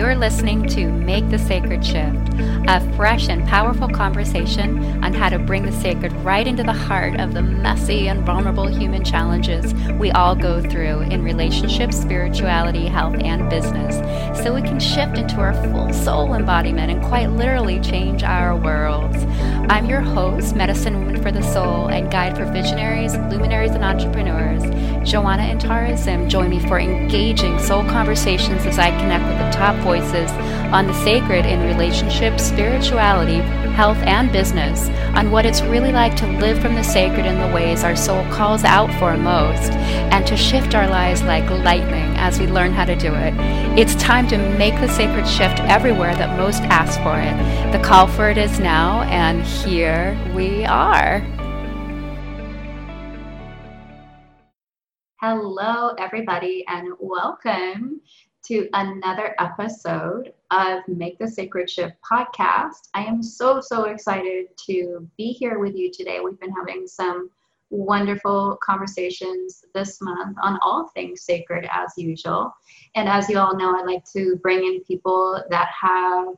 You're listening to Make the Sacred Shift, a fresh and powerful conversation on how to bring the sacred right into the heart of the messy and vulnerable human challenges we all go through in relationships, spirituality, health, and business, so we can shift into our full soul embodiment and quite literally change our worlds. I'm your host, Medicine For the Soul, and guide for visionaries, luminaries, and entrepreneurs. Joanna and Tara Zim join me for engaging soul conversations as I connect with the top voices on the sacred in relationships, spirituality, health, and business, on what it's really like to live from the sacred in the ways our soul calls out for most, and to shift our lives like lightning as we learn how to do it. It's time to make the sacred shift everywhere that most ask for it. The call for it is now, and here we are. Hello, everybody, and welcome to another episode of Make the Sacred Shift podcast. I am so, so excited to be here with you today. We've been having some wonderful conversations this month on all things sacred as usual. And as you all know, I like to bring in people that have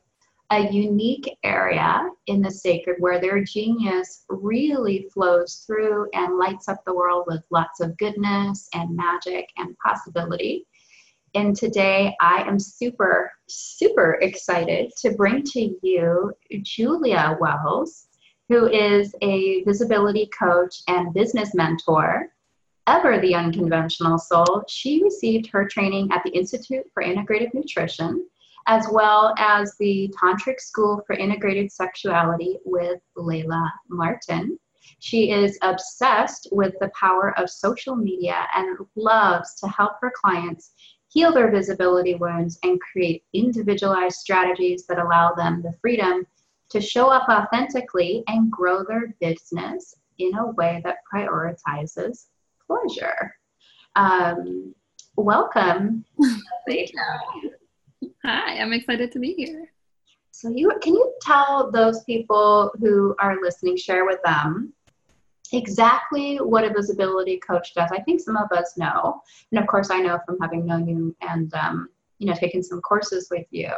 a unique area in the sacred where their genius really flows through and lights up the world with lots of goodness and magic and possibility. And today I am super, super excited to bring to you Julia Wells, who is a visibility coach and business mentor. Ever the unconventional soul, she received her training at the Institute for Integrative Nutrition, as well as the Tantric School for Integrated Sexuality with Layla Martin. She is obsessed with the power of social media and loves to help her clients heal their visibility wounds, and create individualized strategies that allow them the freedom to show up authentically and grow their business in a way that prioritizes pleasure. Um, welcome. Hi, I'm excited to be here. So you can you tell those people who are listening, share with them exactly what a visibility coach does. I think some of us know, and of course, I know from having known you and um, you know taken some courses with you.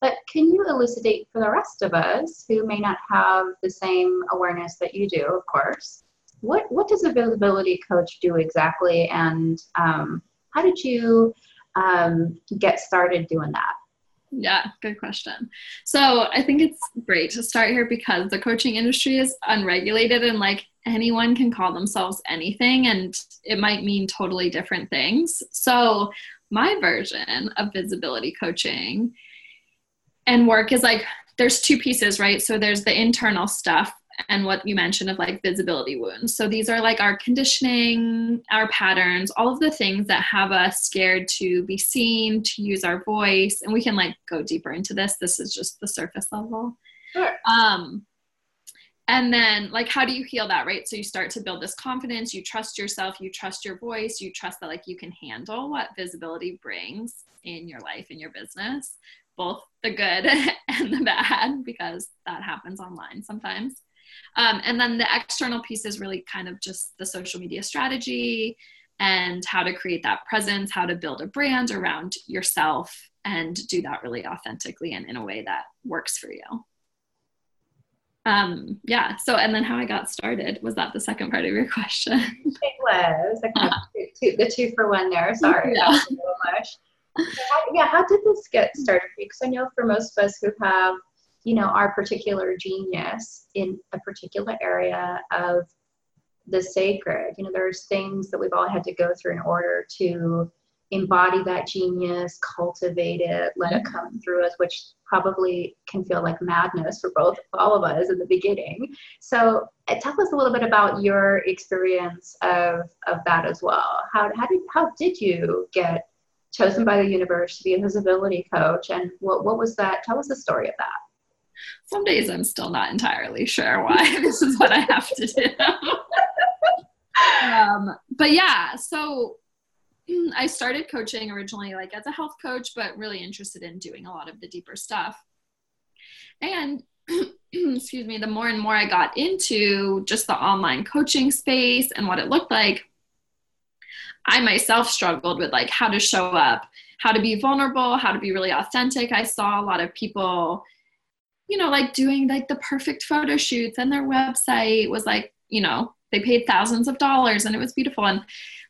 But can you elucidate for the rest of us who may not have the same awareness that you do, of course, what what does a visibility coach do exactly, and um, how did you um, get started doing that? Yeah, good question. So I think it's great to start here because the coaching industry is unregulated and like anyone can call themselves anything and it might mean totally different things. So my version of visibility coaching and work is like there's two pieces, right? So there's the internal stuff and what you mentioned of like visibility wounds. So these are like our conditioning, our patterns, all of the things that have us scared to be seen, to use our voice, and we can like go deeper into this. This is just the surface level. Sure. Um, and then like how do you heal that right so you start to build this confidence you trust yourself you trust your voice you trust that like you can handle what visibility brings in your life in your business both the good and the bad because that happens online sometimes um, and then the external piece is really kind of just the social media strategy and how to create that presence, how to build a brand around yourself and do that really authentically and in a way that works for you. Um, yeah, so and then how I got started was that the second part of your question? It was. I kind of two, the two for one there. Sorry. Yeah. So much. yeah, how did this get started? Because I know for most of us who have you know our particular genius in a particular area of the sacred. You know there's things that we've all had to go through in order to embody that genius cultivate it let it come through us which probably can feel like madness for both all of us in the beginning. So uh, tell us a little bit about your experience of of that as well. How, how did how did you get chosen by the universe to be a visibility coach and what, what was that? Tell us the story of that some days I'm still not entirely sure why this is what I have to do. um, but yeah, so I started coaching originally like as a health coach, but really interested in doing a lot of the deeper stuff. And excuse me, the more and more I got into just the online coaching space and what it looked like, I myself struggled with like how to show up, how to be vulnerable, how to be really authentic. I saw a lot of people, you know, like doing like the perfect photo shoots and their website was like, you know, they paid thousands of dollars and it was beautiful. And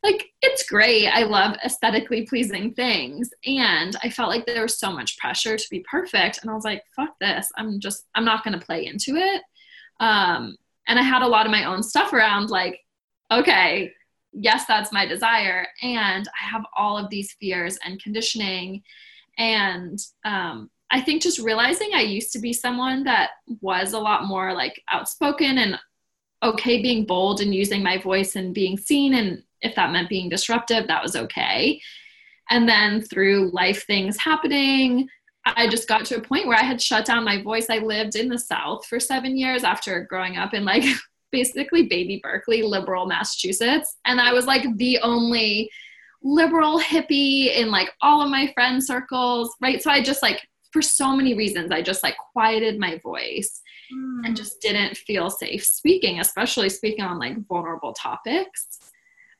like, it's great. I love aesthetically pleasing things. And I felt like there was so much pressure to be perfect. And I was like, fuck this. I'm just, I'm not going to play into it. Um, and I had a lot of my own stuff around like, okay, yes, that's my desire. And I have all of these fears and conditioning. And um, I think just realizing I used to be someone that was a lot more like outspoken and okay being bold and using my voice and being seen. And if that meant being disruptive, that was okay. And then through life things happening, I just got to a point where I had shut down my voice. I lived in the South for seven years after growing up in like basically baby Berkeley, liberal Massachusetts. And I was like the only liberal hippie in like all of my friend circles, right? So I just like, for so many reasons, I just like quieted my voice mm. and just didn't feel safe speaking, especially speaking on like vulnerable topics.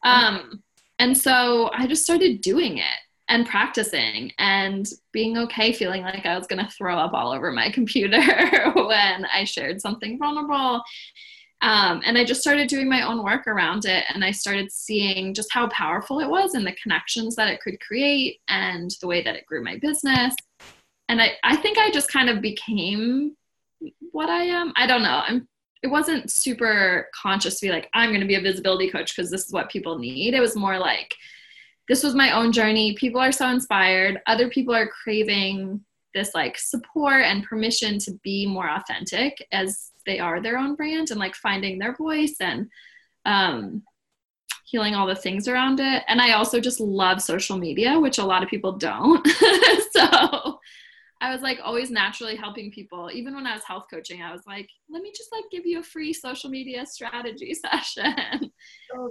Um, and so I just started doing it and practicing and being okay feeling like I was going to throw up all over my computer when I shared something vulnerable um, and I just started doing my own work around it. And I started seeing just how powerful it was and the connections that it could create and the way that it grew my business. And I, I think I just kind of became what I am. I don't know. I'm, it wasn't super conscious to be like, I'm going to be a visibility coach because this is what people need. It was more like, this was my own journey. People are so inspired. Other people are craving this like support and permission to be more authentic as they are their own brand and like finding their voice and um, healing all the things around it. And I also just love social media, which a lot of people don't. so I was like always naturally helping people. Even when I was health coaching, I was like, let me just like give you a free social media strategy session.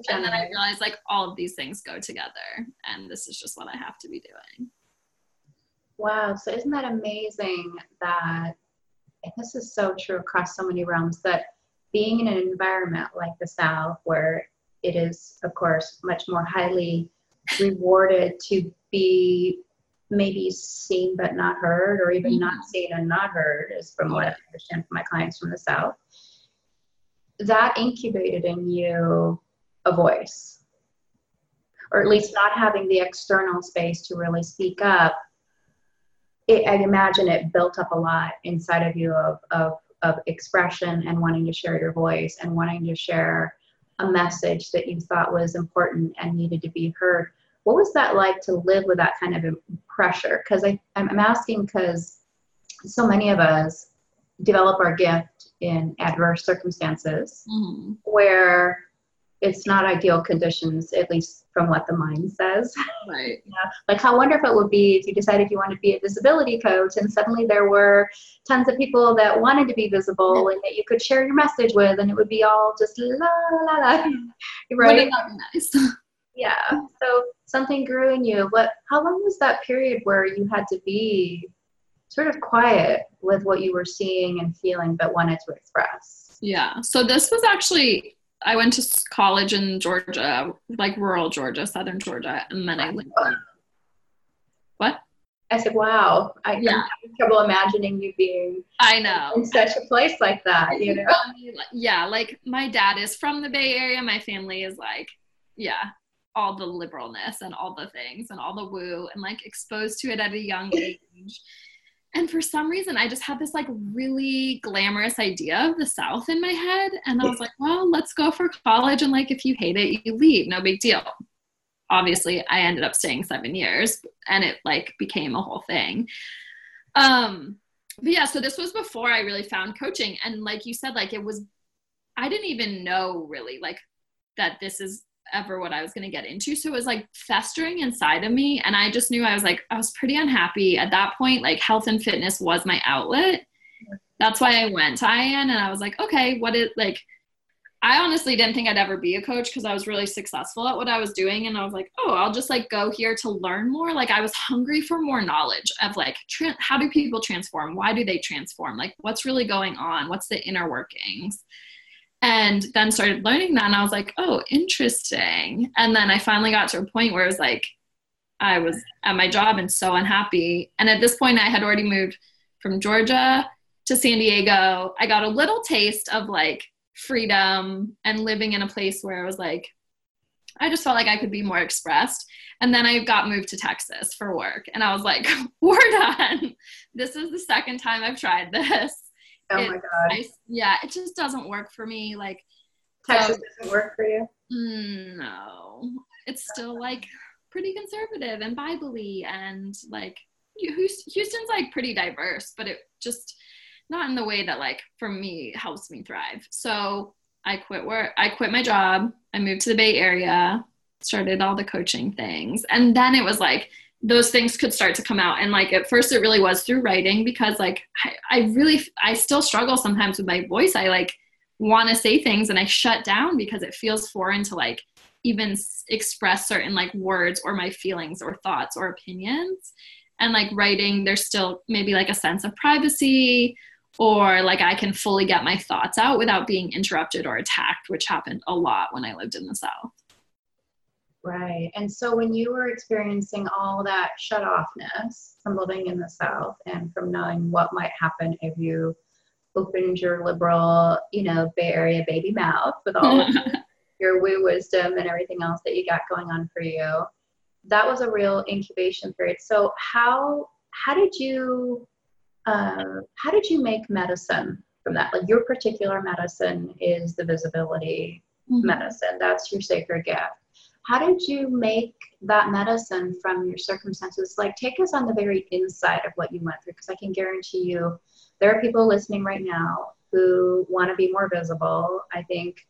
And then I realized like all of these things go together and this is just what I have to be doing. Wow. So isn't that amazing that and this is so true across so many realms that being in an environment like the South, where it is, of course, much more highly rewarded to be maybe seen but not heard, or even mm-hmm. not seen and not heard, is from what I understand from my clients from the South. That incubated in you a voice, or at least not having the external space to really speak up it, I imagine it built up a lot inside of you of, of, of expression and wanting to share your voice and wanting to share a message that you thought was important and needed to be heard. What was that like to live with that kind of pressure? Because I'm asking because so many of us develop our gift in adverse circumstances mm-hmm. where it's not ideal conditions, at least from what the mind says. Right. yeah. Like how wonderful it would be if you decided you wanted to be a visibility coach and suddenly there were tons of people that wanted to be visible yeah. and that you could share your message with and it would be all just la la la. right. nice? yeah. So something grew in you. What how long was that period where you had to be sort of quiet with what you were seeing and feeling but wanted to express? Yeah. So this was actually I went to college in Georgia, like rural Georgia, southern Georgia, and then I went. What? I said, "Wow, I yeah. have trouble imagining you being." I know in such a place like that. You know. yeah, like my dad is from the Bay Area. My family is like, yeah, all the liberalness and all the things and all the woo and like exposed to it at a young age. And for some reason i just had this like really glamorous idea of the south in my head. And i was like well let's go for college and like if you hate it you leave. No big deal. Obviously i ended up staying seven years and it like became a whole thing. Um but yeah so this was before i really found coaching. And like you said like it was i didn't even know really like that this is ever what I was going to get into. So it was like festering inside of me. And I just knew I was like, I was pretty unhappy at that point. Like health and fitness was my outlet. That's why I went to IIN and I was like, okay, what is like, I honestly didn't think I'd ever be a coach because I was really successful at what I was doing. And I was like, oh, I'll just like go here to learn more. Like I was hungry for more knowledge of like, tra- how do people transform? Why do they transform? Like what's really going on? What's the inner workings? And then started learning that and i was like oh interesting. And then i finally got to a point where it was like i was at my job and so unhappy. And at this point i had already moved from georgia to san diego. I got a little taste of like freedom and living in a place where i was like i just felt like i could be more expressed. And then i got moved to texas for work and i was like we're done. This is the second time i've tried this Oh it, my god. I, yeah, it just doesn't work for me. Like Texas so, doesn't work for you. Mm, no, it's still like pretty conservative and biblically, and like Houston's like pretty diverse, but it just not in the way that like for me helps me thrive. So I quit work. I quit my job. I moved to the Bay Area. Started all the coaching things, and then it was like those things could start to come out. And like at first it really was through writing because like I, I really i still struggle sometimes with my voice. I like want to say things and i shut down because it feels foreign to like even express certain like words or my feelings or thoughts or opinions. And like writing there's still maybe like a sense of privacy or like i can fully get my thoughts out without being interrupted or attacked which happened a lot when i lived in the south Right. And so when you were experiencing all that shut offness from living in the South and from knowing what might happen if you opened your liberal, you know, Bay Area baby mouth with all of your woo wisdom and everything else that you got going on for you, that was a real incubation period. So how how did you uh, how did you make medicine from that? Like your particular medicine is the visibility mm-hmm. medicine. That's your sacred gift how did you make that medicine from your circumstances? Like take us on the very inside of what you went through because i can guarantee you there are people listening right now who want to be more visible. I think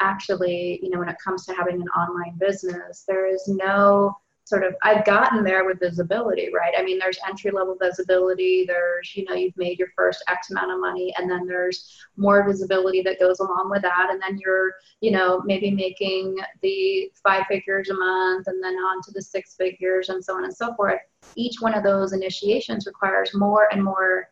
actually you know when it comes to having an online business there is no sort of I've gotten there with visibility, right? I mean, there's entry level visibility, there's, you know, you've made your first X amount of money, and then there's more visibility that goes along with that. And then you're, you know, maybe making the five figures a month and then on to the six figures and so on and so forth. Each one of those initiations requires more and more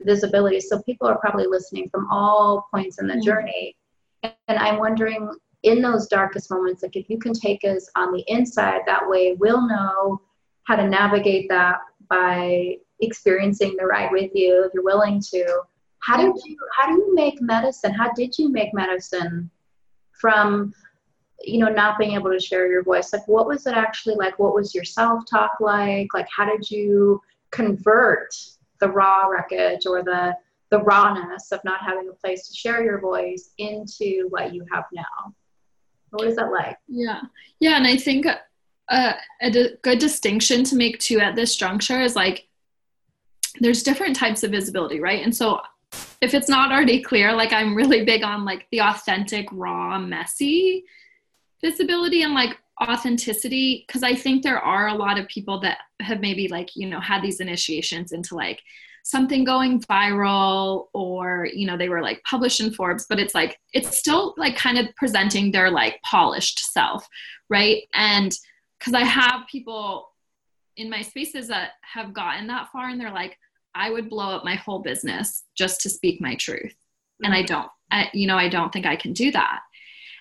visibility. So people are probably listening from all points in the mm-hmm. journey. And I'm wondering in those darkest moments, like if you can take us on the inside, that way we'll know how to navigate that by experiencing the ride with you if you're willing to. How did you how do you make medicine? How did you make medicine from you know not being able to share your voice? Like what was it actually like? What was your self-talk like? Like how did you convert the raw wreckage or the the rawness of not having a place to share your voice into what you have now? What is that like? Yeah. Yeah. And I think uh, a good distinction to make too at this juncture is like there's different types of visibility, right? And so if it's not already clear, like I'm really big on like the authentic, raw, messy visibility and like authenticity because I think there are a lot of people that have maybe like, you know, had these initiations into like something going viral or you know they were like published in forbes but it's like it's still like kind of presenting their like polished self right and because i have people in my spaces that have gotten that far and they're like i would blow up my whole business just to speak my truth mm-hmm. and i mm-hmm. don't I, you know i don't think i can do that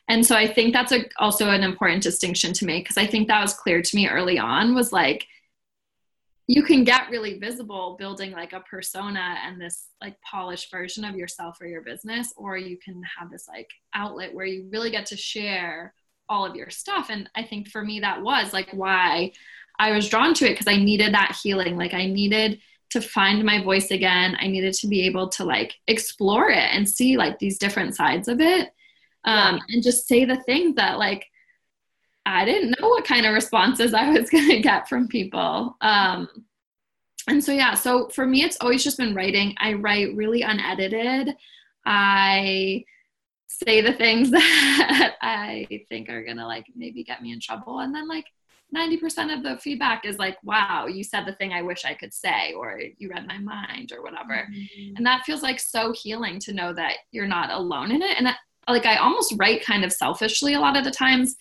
and so i think that's a, also an important distinction to make because i think that was clear to me early on was like you can get really visible building like a persona and this like polished version of yourself or your business or you can have this like outlet where you really get to share all of your stuff. And i think for me that was like why i was drawn to it because i needed that healing. Like i needed to find my voice again. I needed to be able to like explore it and see like these different sides of it. Um, yeah. and just say the things that like I didn't know what kind of responses I was going to get from people. Um, and so, yeah, so for me, it's always just been writing. I write really unedited. I say the things that I think are going to like maybe get me in trouble. And then, like, 90% of the feedback is like, wow, you said the thing I wish I could say, or you read my mind, or whatever. Mm-hmm. And that feels like so healing to know that you're not alone in it. And that, like, I almost write kind of selfishly a lot of the times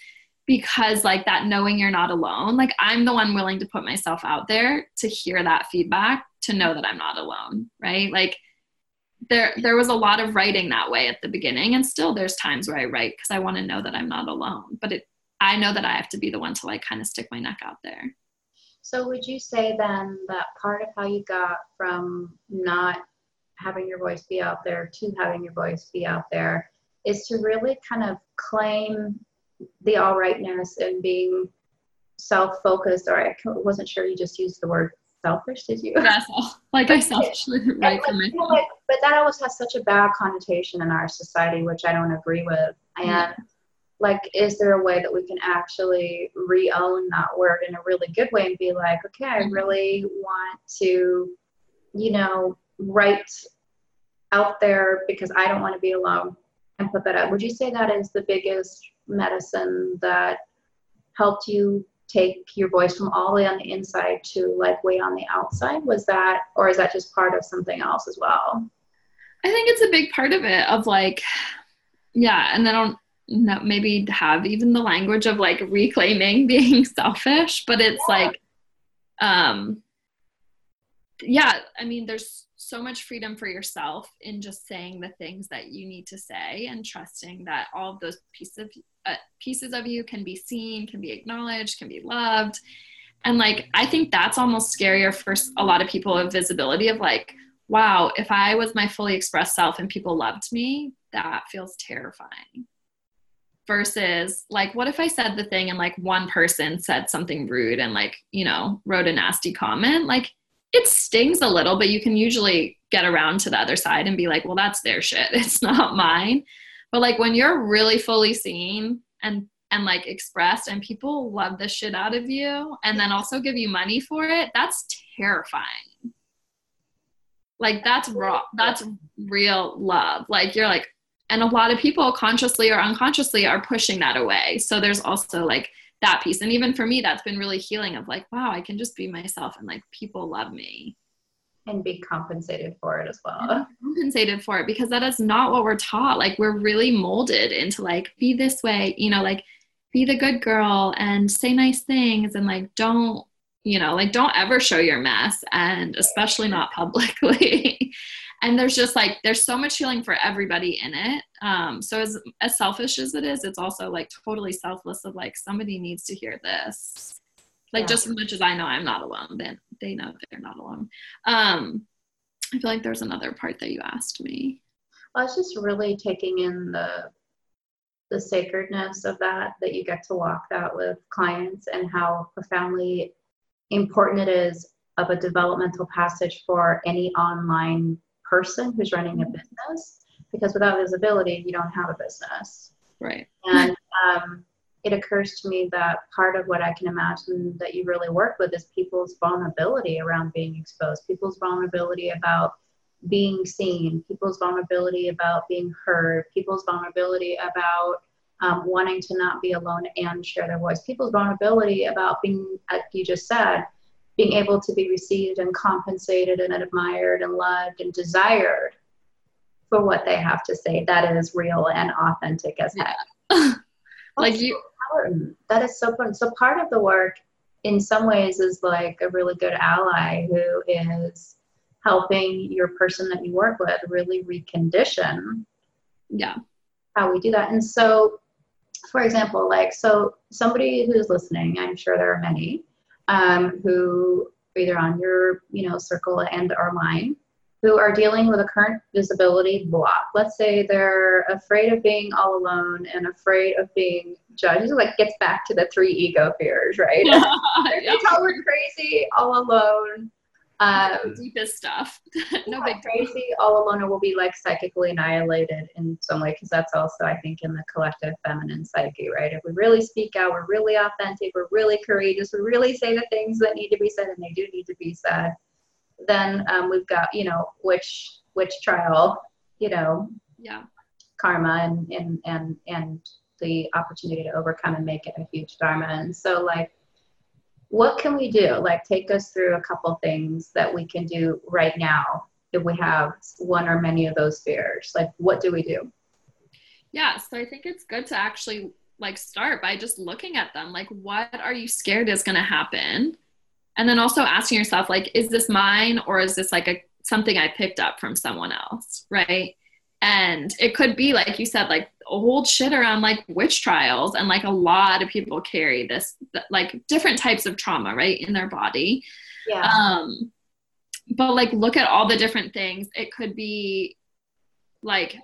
because like that knowing you're not alone like i'm the one willing to put myself out there to hear that feedback to know that i'm not alone right like there there was a lot of writing that way at the beginning and still there's times where I write because I want to know that I'm not alone. But it I know that I have to be the one to like kind of stick my neck out there. So would you say then that part of how you got from not having your voice be out there to having your voice be out there is to really kind of claim the all rightness and being self-focused or I wasn't sure you just used the word selfish did you? Yeah, like i selfishly right like, you know, like, but that always has such a bad connotation in our society which i don't agree with. And yeah like is there a way that we can actually re-own that word in a really good way and be like okay i mm-hmm. really want to you know write out there because i don't want to be alone and put that out would you say that is the biggest medicine that helped you take your voice from all the way on the inside to like way on the outside was that or is that just part of something else as well i think it's a big part of it of like yeah and then on not maybe have even the language of like reclaiming being selfish but it's yeah. like um yeah i mean there's so much freedom for yourself in just saying the things that you need to say and trusting that all of those pieces of uh, pieces of you can be seen can be acknowledged can be loved. And like i think that's almost scarier for a lot of people of visibility of like wow if i was my fully expressed self and people loved me that feels terrifying. Versus like what if i said the thing and like one person said something rude and like you know wrote a nasty comment? Like it stings a little but you can usually get around to the other side and be like well that's their shit. It's not mine. But like when you're really fully seen and and like expressed and people love the shit out of you and then also give you money for it that's terrifying. Like that's raw that's real love. Like you're like and a lot of people consciously or unconsciously are pushing that away. So there's also like that piece. And even for me that's been really healing of like wow i can just be myself and like people love me. And be compensated for it as well. Compensated for it because that is not what we're taught. Like we're really molded into like be this way you know like be the good girl and say nice things and like don't you know like don't ever show your mess and especially not publicly and there's just like there's so much healing for everybody in it. Um, so as as selfish as it is it's also like totally selfless of like somebody needs to hear this. Like yeah. just as much as i know i'm not alone then they know they're not alone. Um, i feel like there's another part that you asked me. Well, i was just really taking in the the sacredness of that that you get to walk that with clients and how profoundly important it is of a developmental passage for any online person who's running a business because without visibility you don't have a business. Right. And um, it occurs to me that part of what i can imagine that you really work with is people's vulnerability around being exposed people's vulnerability about being seen people's vulnerability about being heard people's vulnerability about um, wanting to not be alone and share their voice people's vulnerability about being like you just said being able to be received and compensated and admired and loved and desired for what they have to say that is real and authentic as heck yeah. like you important. that is so important so part of the work in some ways is like a really good ally who is helping your person that you work with really recondition yeah how we do that and so for example like so somebody who's listening i'm sure there are many um, who either on your you know circle and or mine who are dealing with a current visibility block. Let's say they're afraid of being all alone and afraid of being judged. It like gets back to the three ego fears, right? yeah. they're crazy, all alone. Um, deepest stuff. no big crazy all alone or will be like psychically annihilated in some way because that's also I think in the collective feminine psyche, right? If we really speak out, we're really authentic, we're really courageous, we really say the things that need to be said and they do need to be said. Then um, we've got you know witch witch trial, you know, yeah, karma and and and and the opportunity to overcome and make it a huge dharma. And so like what can we do? Like, take us through a couple things that we can do right now if we have one or many of those fears. Like, what do we do? Yeah, so I think it's good to actually like start by just looking at them. Like, what are you scared is going to happen? And then also asking yourself, like, is this mine or is this like a something I picked up from someone else, right? And it could be, like you said, like old shit around like witch trials. And like a lot of people carry this, like different types of trauma, right, in their body. Yeah. Um, but like look at all the different things. It could be like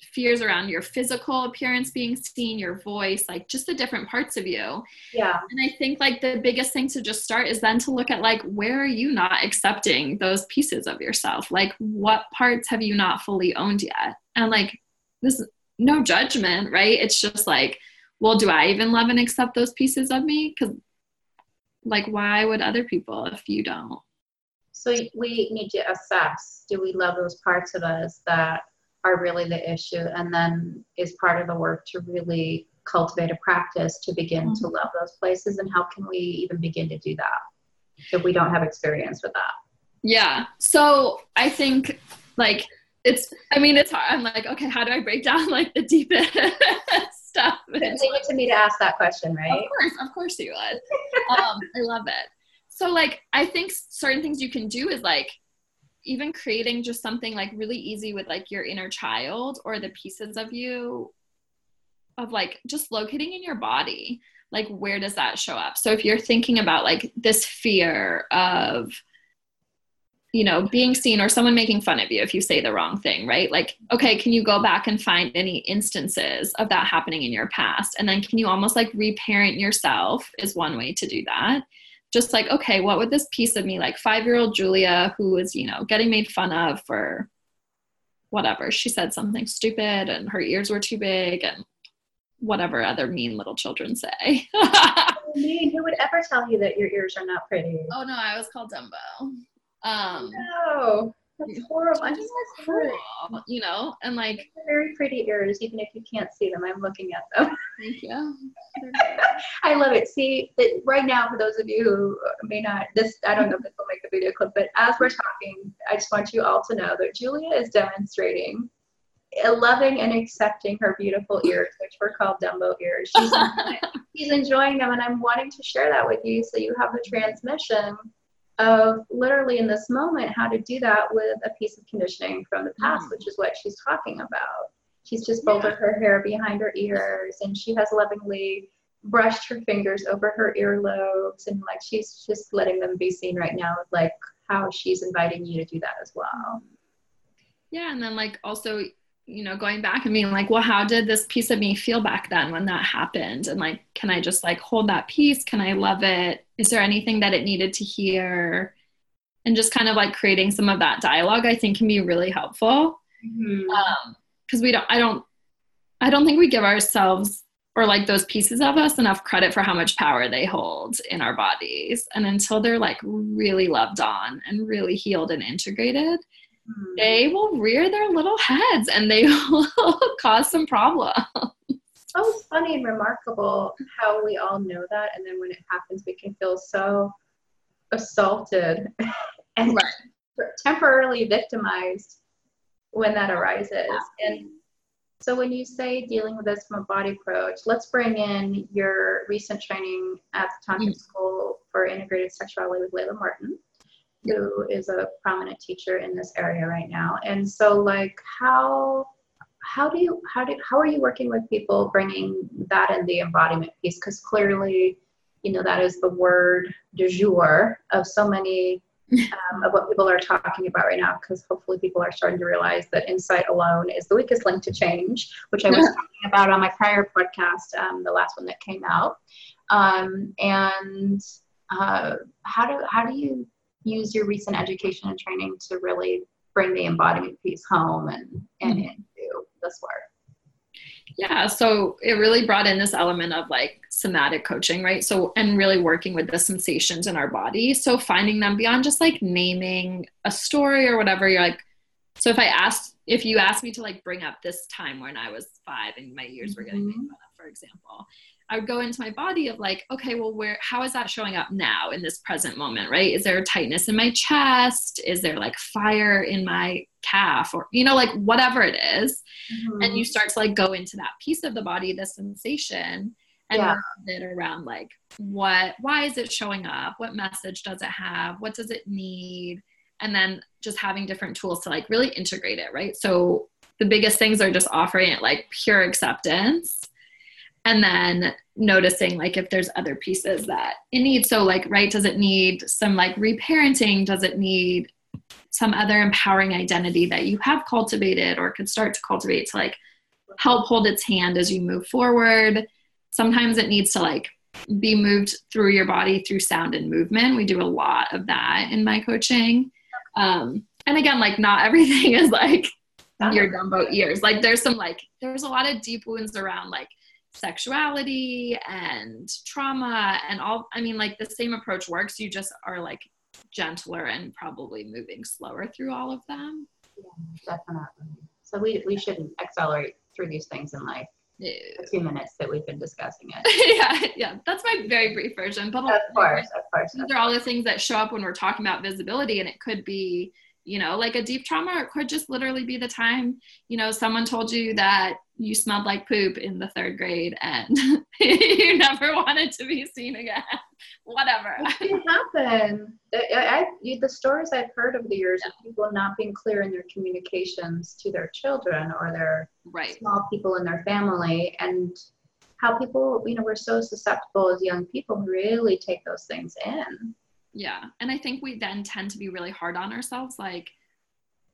fears around your physical appearance being seen, your voice, like just the different parts of you. Yeah. And I think like the biggest thing to just start is then to look at like where are you not accepting those pieces of yourself? Like what parts have you not fully owned yet? And like this no judgment, right? It's just like, well, do I even love and accept those pieces of me? Cuz like why would other people if you don't? So we need to assess do we love those parts of us that are really the issue and then is part of the work to really cultivate a practice to begin mm-hmm. to love those places and how can we even begin to do that if we don't have experience with that? Yeah so i think like it's i mean it's hard i'm like okay how do i break down like the deepest stuff? Leave it to me to ask that question right? Of course of course you would. Um, i love it. So like i think certain things you can do is like even creating just something like really easy with like your inner child or the pieces of you of like just locating in your body like where does that show up? So if you're thinking about like this fear of you know being seen or someone making fun of you if you say the wrong thing right? Like okay can you go back and find any instances of that happening in your past? And then can you almost like reparent yourself is one way to do that just like, okay, what would this piece of me, like five year old Julia, who was, you know, getting made fun of for whatever, she said something stupid and her ears were too big and whatever other mean little children say. mean, who would ever tell you that your ears are not pretty? Oh no, I was called Dumbo. Um, no. That's horrible. I'm just you know, and like very pretty ears, even if you can't see them. I'm looking at them. Thank you. I love it. See, that right now, for those of you who may not, this I don't know if this will make the video clip, but as we're talking, I just want you all to know that Julia is demonstrating loving and accepting her beautiful ears, which were called Dumbo ears. She's, she's enjoying them, and I'm wanting to share that with you so you have the transmission of literally in this moment how to do that with a piece of conditioning from the past, mm. which is what she's talking about. She's just folded yeah. her hair behind her ears and she has lovingly brushed her fingers over her earlobes and like she's just letting them be seen right now, like how she's inviting you to do that as well. Yeah, and then like also you know going back and being like well how did this piece of me feel back then when that happened? And like can i just like hold that piece? Can i love it? Is there anything that it needed to hear? And just kind of like creating some of that dialogue i think can be really helpful. Because mm-hmm. um, we don't i don't i don't think we give ourselves or like those pieces of us enough credit for how much power they hold in our bodies. And until they're like really loved on and really healed and integrated. They will rear their little heads and they will cause some problems. Oh, it's funny and remarkable how we all know that, and then when it happens, we can feel so assaulted and right. temporarily victimized when that arises. And so, when you say dealing with this from a body approach, let's bring in your recent training at the Tantric mm-hmm. School for Integrated Sexuality with Layla Martin who is a prominent teacher in this area right now. And so like how how do you how do how are you working with people bringing that in the embodiment piece because clearly you know that is the word du jour of so many um, of what people are talking about right now because hopefully people are starting to realize that insight alone is the weakest link to change which i was talking about on my prior podcast um, the last one that came out um, and uh, how do how do you use your recent education and training to really bring the embodiment piece home and, and mm-hmm. into this work? Yeah, so it really brought in this element of like somatic coaching, right? So, and really working with the sensations in our body. So, finding them beyond just like naming a story or whatever, you're like, so if I asked, if you asked me to like bring up this time when I was five and my ears were getting mm-hmm. made fun of, for example, I would go into my body of like, okay, well, where, how is that showing up now in this present moment, right? Is there a tightness in my chest? Is there like fire in my calf or, you know, like whatever it is. Mm-hmm. And you start to like go into that piece of the body, the sensation, and yeah. it around like, what, why is it showing up? What message does it have? What does it need? and then just having different tools to like really integrate it, right? So the biggest things are just offering it like pure acceptance and then noticing like if there's other pieces that it needs. So like right does it need some like reparenting? Does it need some other empowering identity that you have cultivated or could start to cultivate to like help hold its hand as you move forward? Sometimes it needs to like be moved through your body through sound and movement. We do a lot of that in my coaching. Um, and again like not everything is like your Dumbo ears. Like there's some like there's a lot of deep wounds around like sexuality and trauma and all i mean like the same approach works you just are like gentler and probably moving slower through all of them yeah, definitely so we, we shouldn't accelerate through these things in like the two minutes that we've been discussing it. yeah, yeah, that's my very brief version. But of course, of course. These are all the things that show up when we're talking about visibility, and it could be you know, like a deep trauma, it could just literally be the time, you know, someone told you that you smelled like poop in the third grade and you never wanted to be seen again. Whatever. It can happen. I, I, the stories I've heard over the years yeah. of people not being clear in their communications to their children or their right. small people in their family and how people, you know, we're so susceptible as young people really take those things in. Yeah. And I think we then tend to be really hard on ourselves like,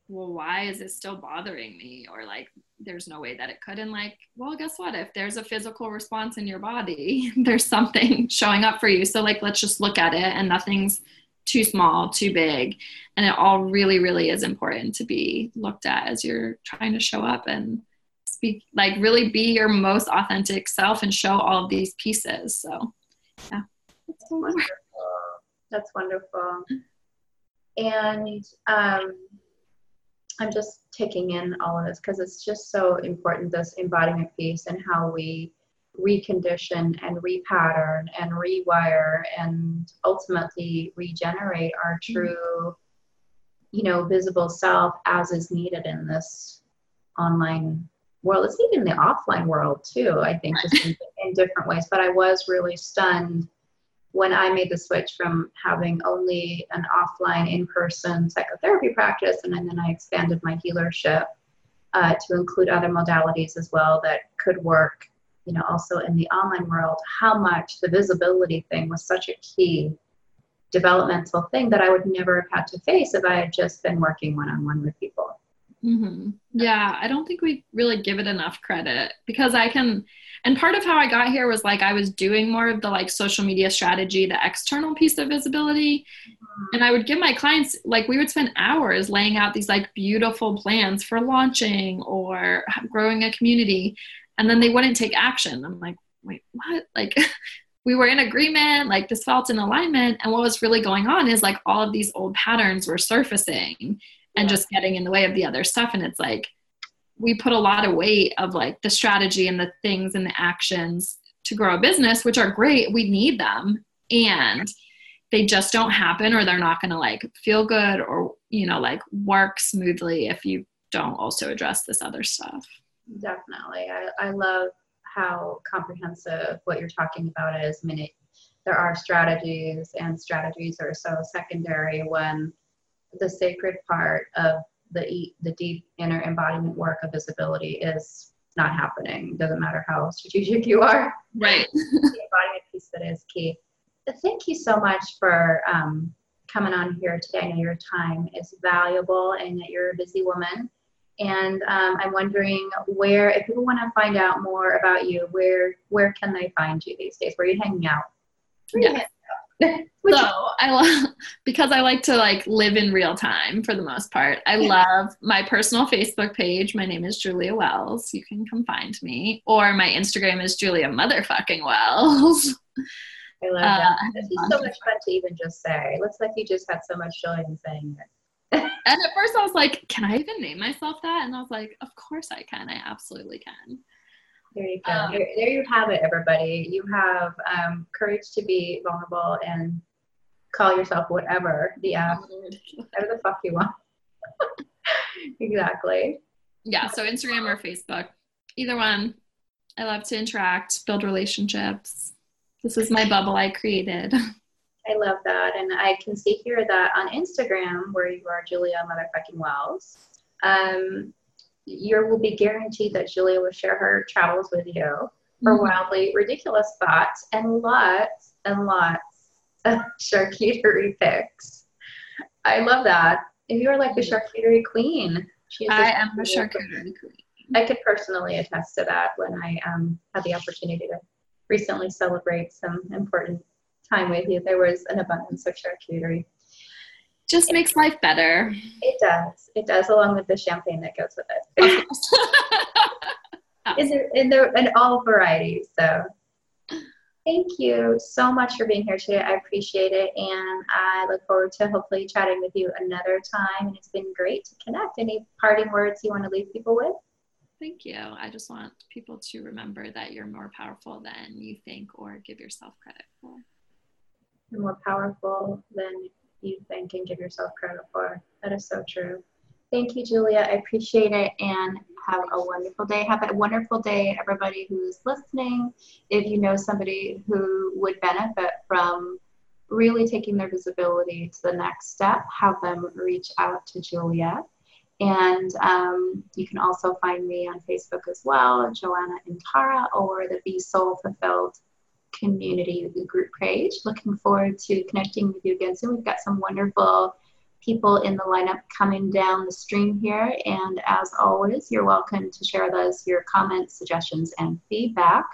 well, why is this still bothering me? Or like, there's no way that it could. And like, well, guess what? If there's a physical response in your body, there's something showing up for you. So, like, let's just look at it and nothing's too small, too big. And it all really, really is important to be looked at as you're trying to show up and speak, like, really be your most authentic self and show all of these pieces. So, yeah. That's wonderful. And um, I'm just taking in all of this because it's just so important this embodiment piece and how we recondition and repattern and rewire and ultimately regenerate our mm-hmm. true you know visible self as is needed in this online world it's even the offline world too i think just in, in different ways but i was really stunned when I made the switch from having only an offline in person psychotherapy practice, and then I expanded my healership uh, to include other modalities as well that could work, you know, also in the online world, how much the visibility thing was such a key developmental thing that I would never have had to face if I had just been working one on one with people. Mm-hmm. Yeah, I don't think we really give it enough credit because I can, and part of how I got here was like I was doing more of the like social media strategy, the external piece of visibility. And I would give my clients, like, we would spend hours laying out these like beautiful plans for launching or growing a community. And then they wouldn't take action. I'm like, wait, what? Like, we were in agreement, like, this felt in alignment. And what was really going on is like all of these old patterns were surfacing and just getting in the way of the other stuff. And it's like, we put a lot of weight of like the strategy and the things and the actions to grow a business, which are great. We need them. And they just don't happen or they're not going to like feel good or, you know, like work smoothly if you don't also address this other stuff. Definitely. I, I love how comprehensive what you're talking about is. I mean, it, there are strategies, and strategies are so secondary when the sacred part of the the deep inner embodiment work of visibility is not happening. Doesn't matter how strategic you are. Right. the embodiment piece that is key. Thank you so much for um, coming on here today. I know your time is valuable and that you're a busy woman. And um, I'm wondering where, if people want to find out more about you, where where can they find you these days? Where are you hanging out? Yes. so I love because I like to like live in real time for the most part. I love my personal Facebook page. My name is Julia Wells. You can come find me, or my Instagram is Julia Motherfucking Wells. I love that. Uh, this is so much fun to even just say. It looks like you just had so much joy in saying it. and at first I was like, can I even name myself that? And I was like, of course I can. I absolutely can. There you go. Um, there, there, you have it, everybody. You have um, courage to be vulnerable and call yourself whatever the whatever the fuck you want. exactly. Yeah. So Instagram or Facebook, either one. I love to interact, build relationships. This is my bubble I created. I love that. And I can see here that on Instagram, where you are Julia Motherfucking Wells, um, you will be guaranteed that Julia will share her travels with you, her mm-hmm. wildly ridiculous thoughts, and lots and lots of charcuterie pics. I love that. And you are like the charcuterie queen. She I am the charcuterie queen. I could personally attest to that when I um, had the opportunity to recently celebrate some important time with you. There was an abundance of charcuterie. Just it, makes life better. It does. It does, along with the champagne that goes with it. the, in, the, in all varieties. So thank you so much for being here today. I appreciate it. And I look forward to hopefully chatting with you another time. And it's been great to connect. Any parting words you want to leave people with? Thank you. I just want people to remember that you're more powerful than you think or give yourself credit for. You're more powerful than you think and give yourself credit for. That is so true. Thank you, Julia. I appreciate it and have a wonderful day. Have a wonderful day, everybody who's listening. If you know somebody who would benefit from really taking their visibility to the next step, have them reach out to Julia. And um, you can also find me on Facebook as well, Joanna Intara, or the Be Soul Fulfilled community group page. Looking forward to connecting with you again soon. We've got some wonderful people in the lineup coming down the stream here. And as always, you're welcome to share those, your comments, suggestions, and feedback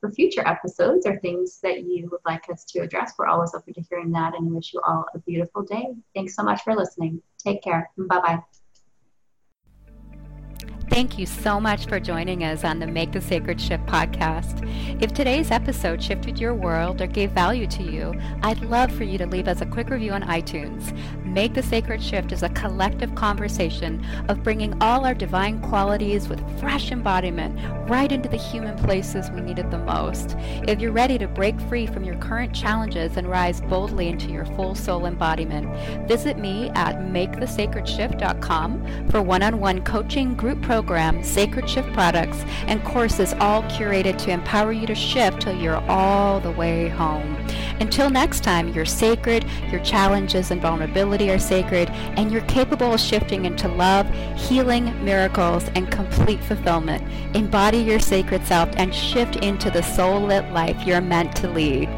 for future episodes or things that you would like us to address. We're always open to hearing that and wish you all a beautiful day. Thanks so much for listening. Take care. Bye bye. Thank you so much for joining us on the Make the Sacred Shift podcast. If today's episode shifted your world or gave value to you, I'd love for you to leave us a quick review on iTunes. Make the Sacred Shift is a collective conversation of bringing all our divine qualities with fresh embodiment right into the human places we need it the most. If you're ready to break free from your current challenges and rise boldly into your full soul embodiment, visit me at makethesacredshift.com for one on one coaching, group programs, program, Sacred Shift products, and courses all curated to empower you to shift till you're all the way home. Until next time, you're sacred, your challenges and vulnerability are sacred, and you're capable of shifting into love, healing, miracles, and complete fulfillment. Embody your sacred self and shift into the soul lit life you're meant to lead.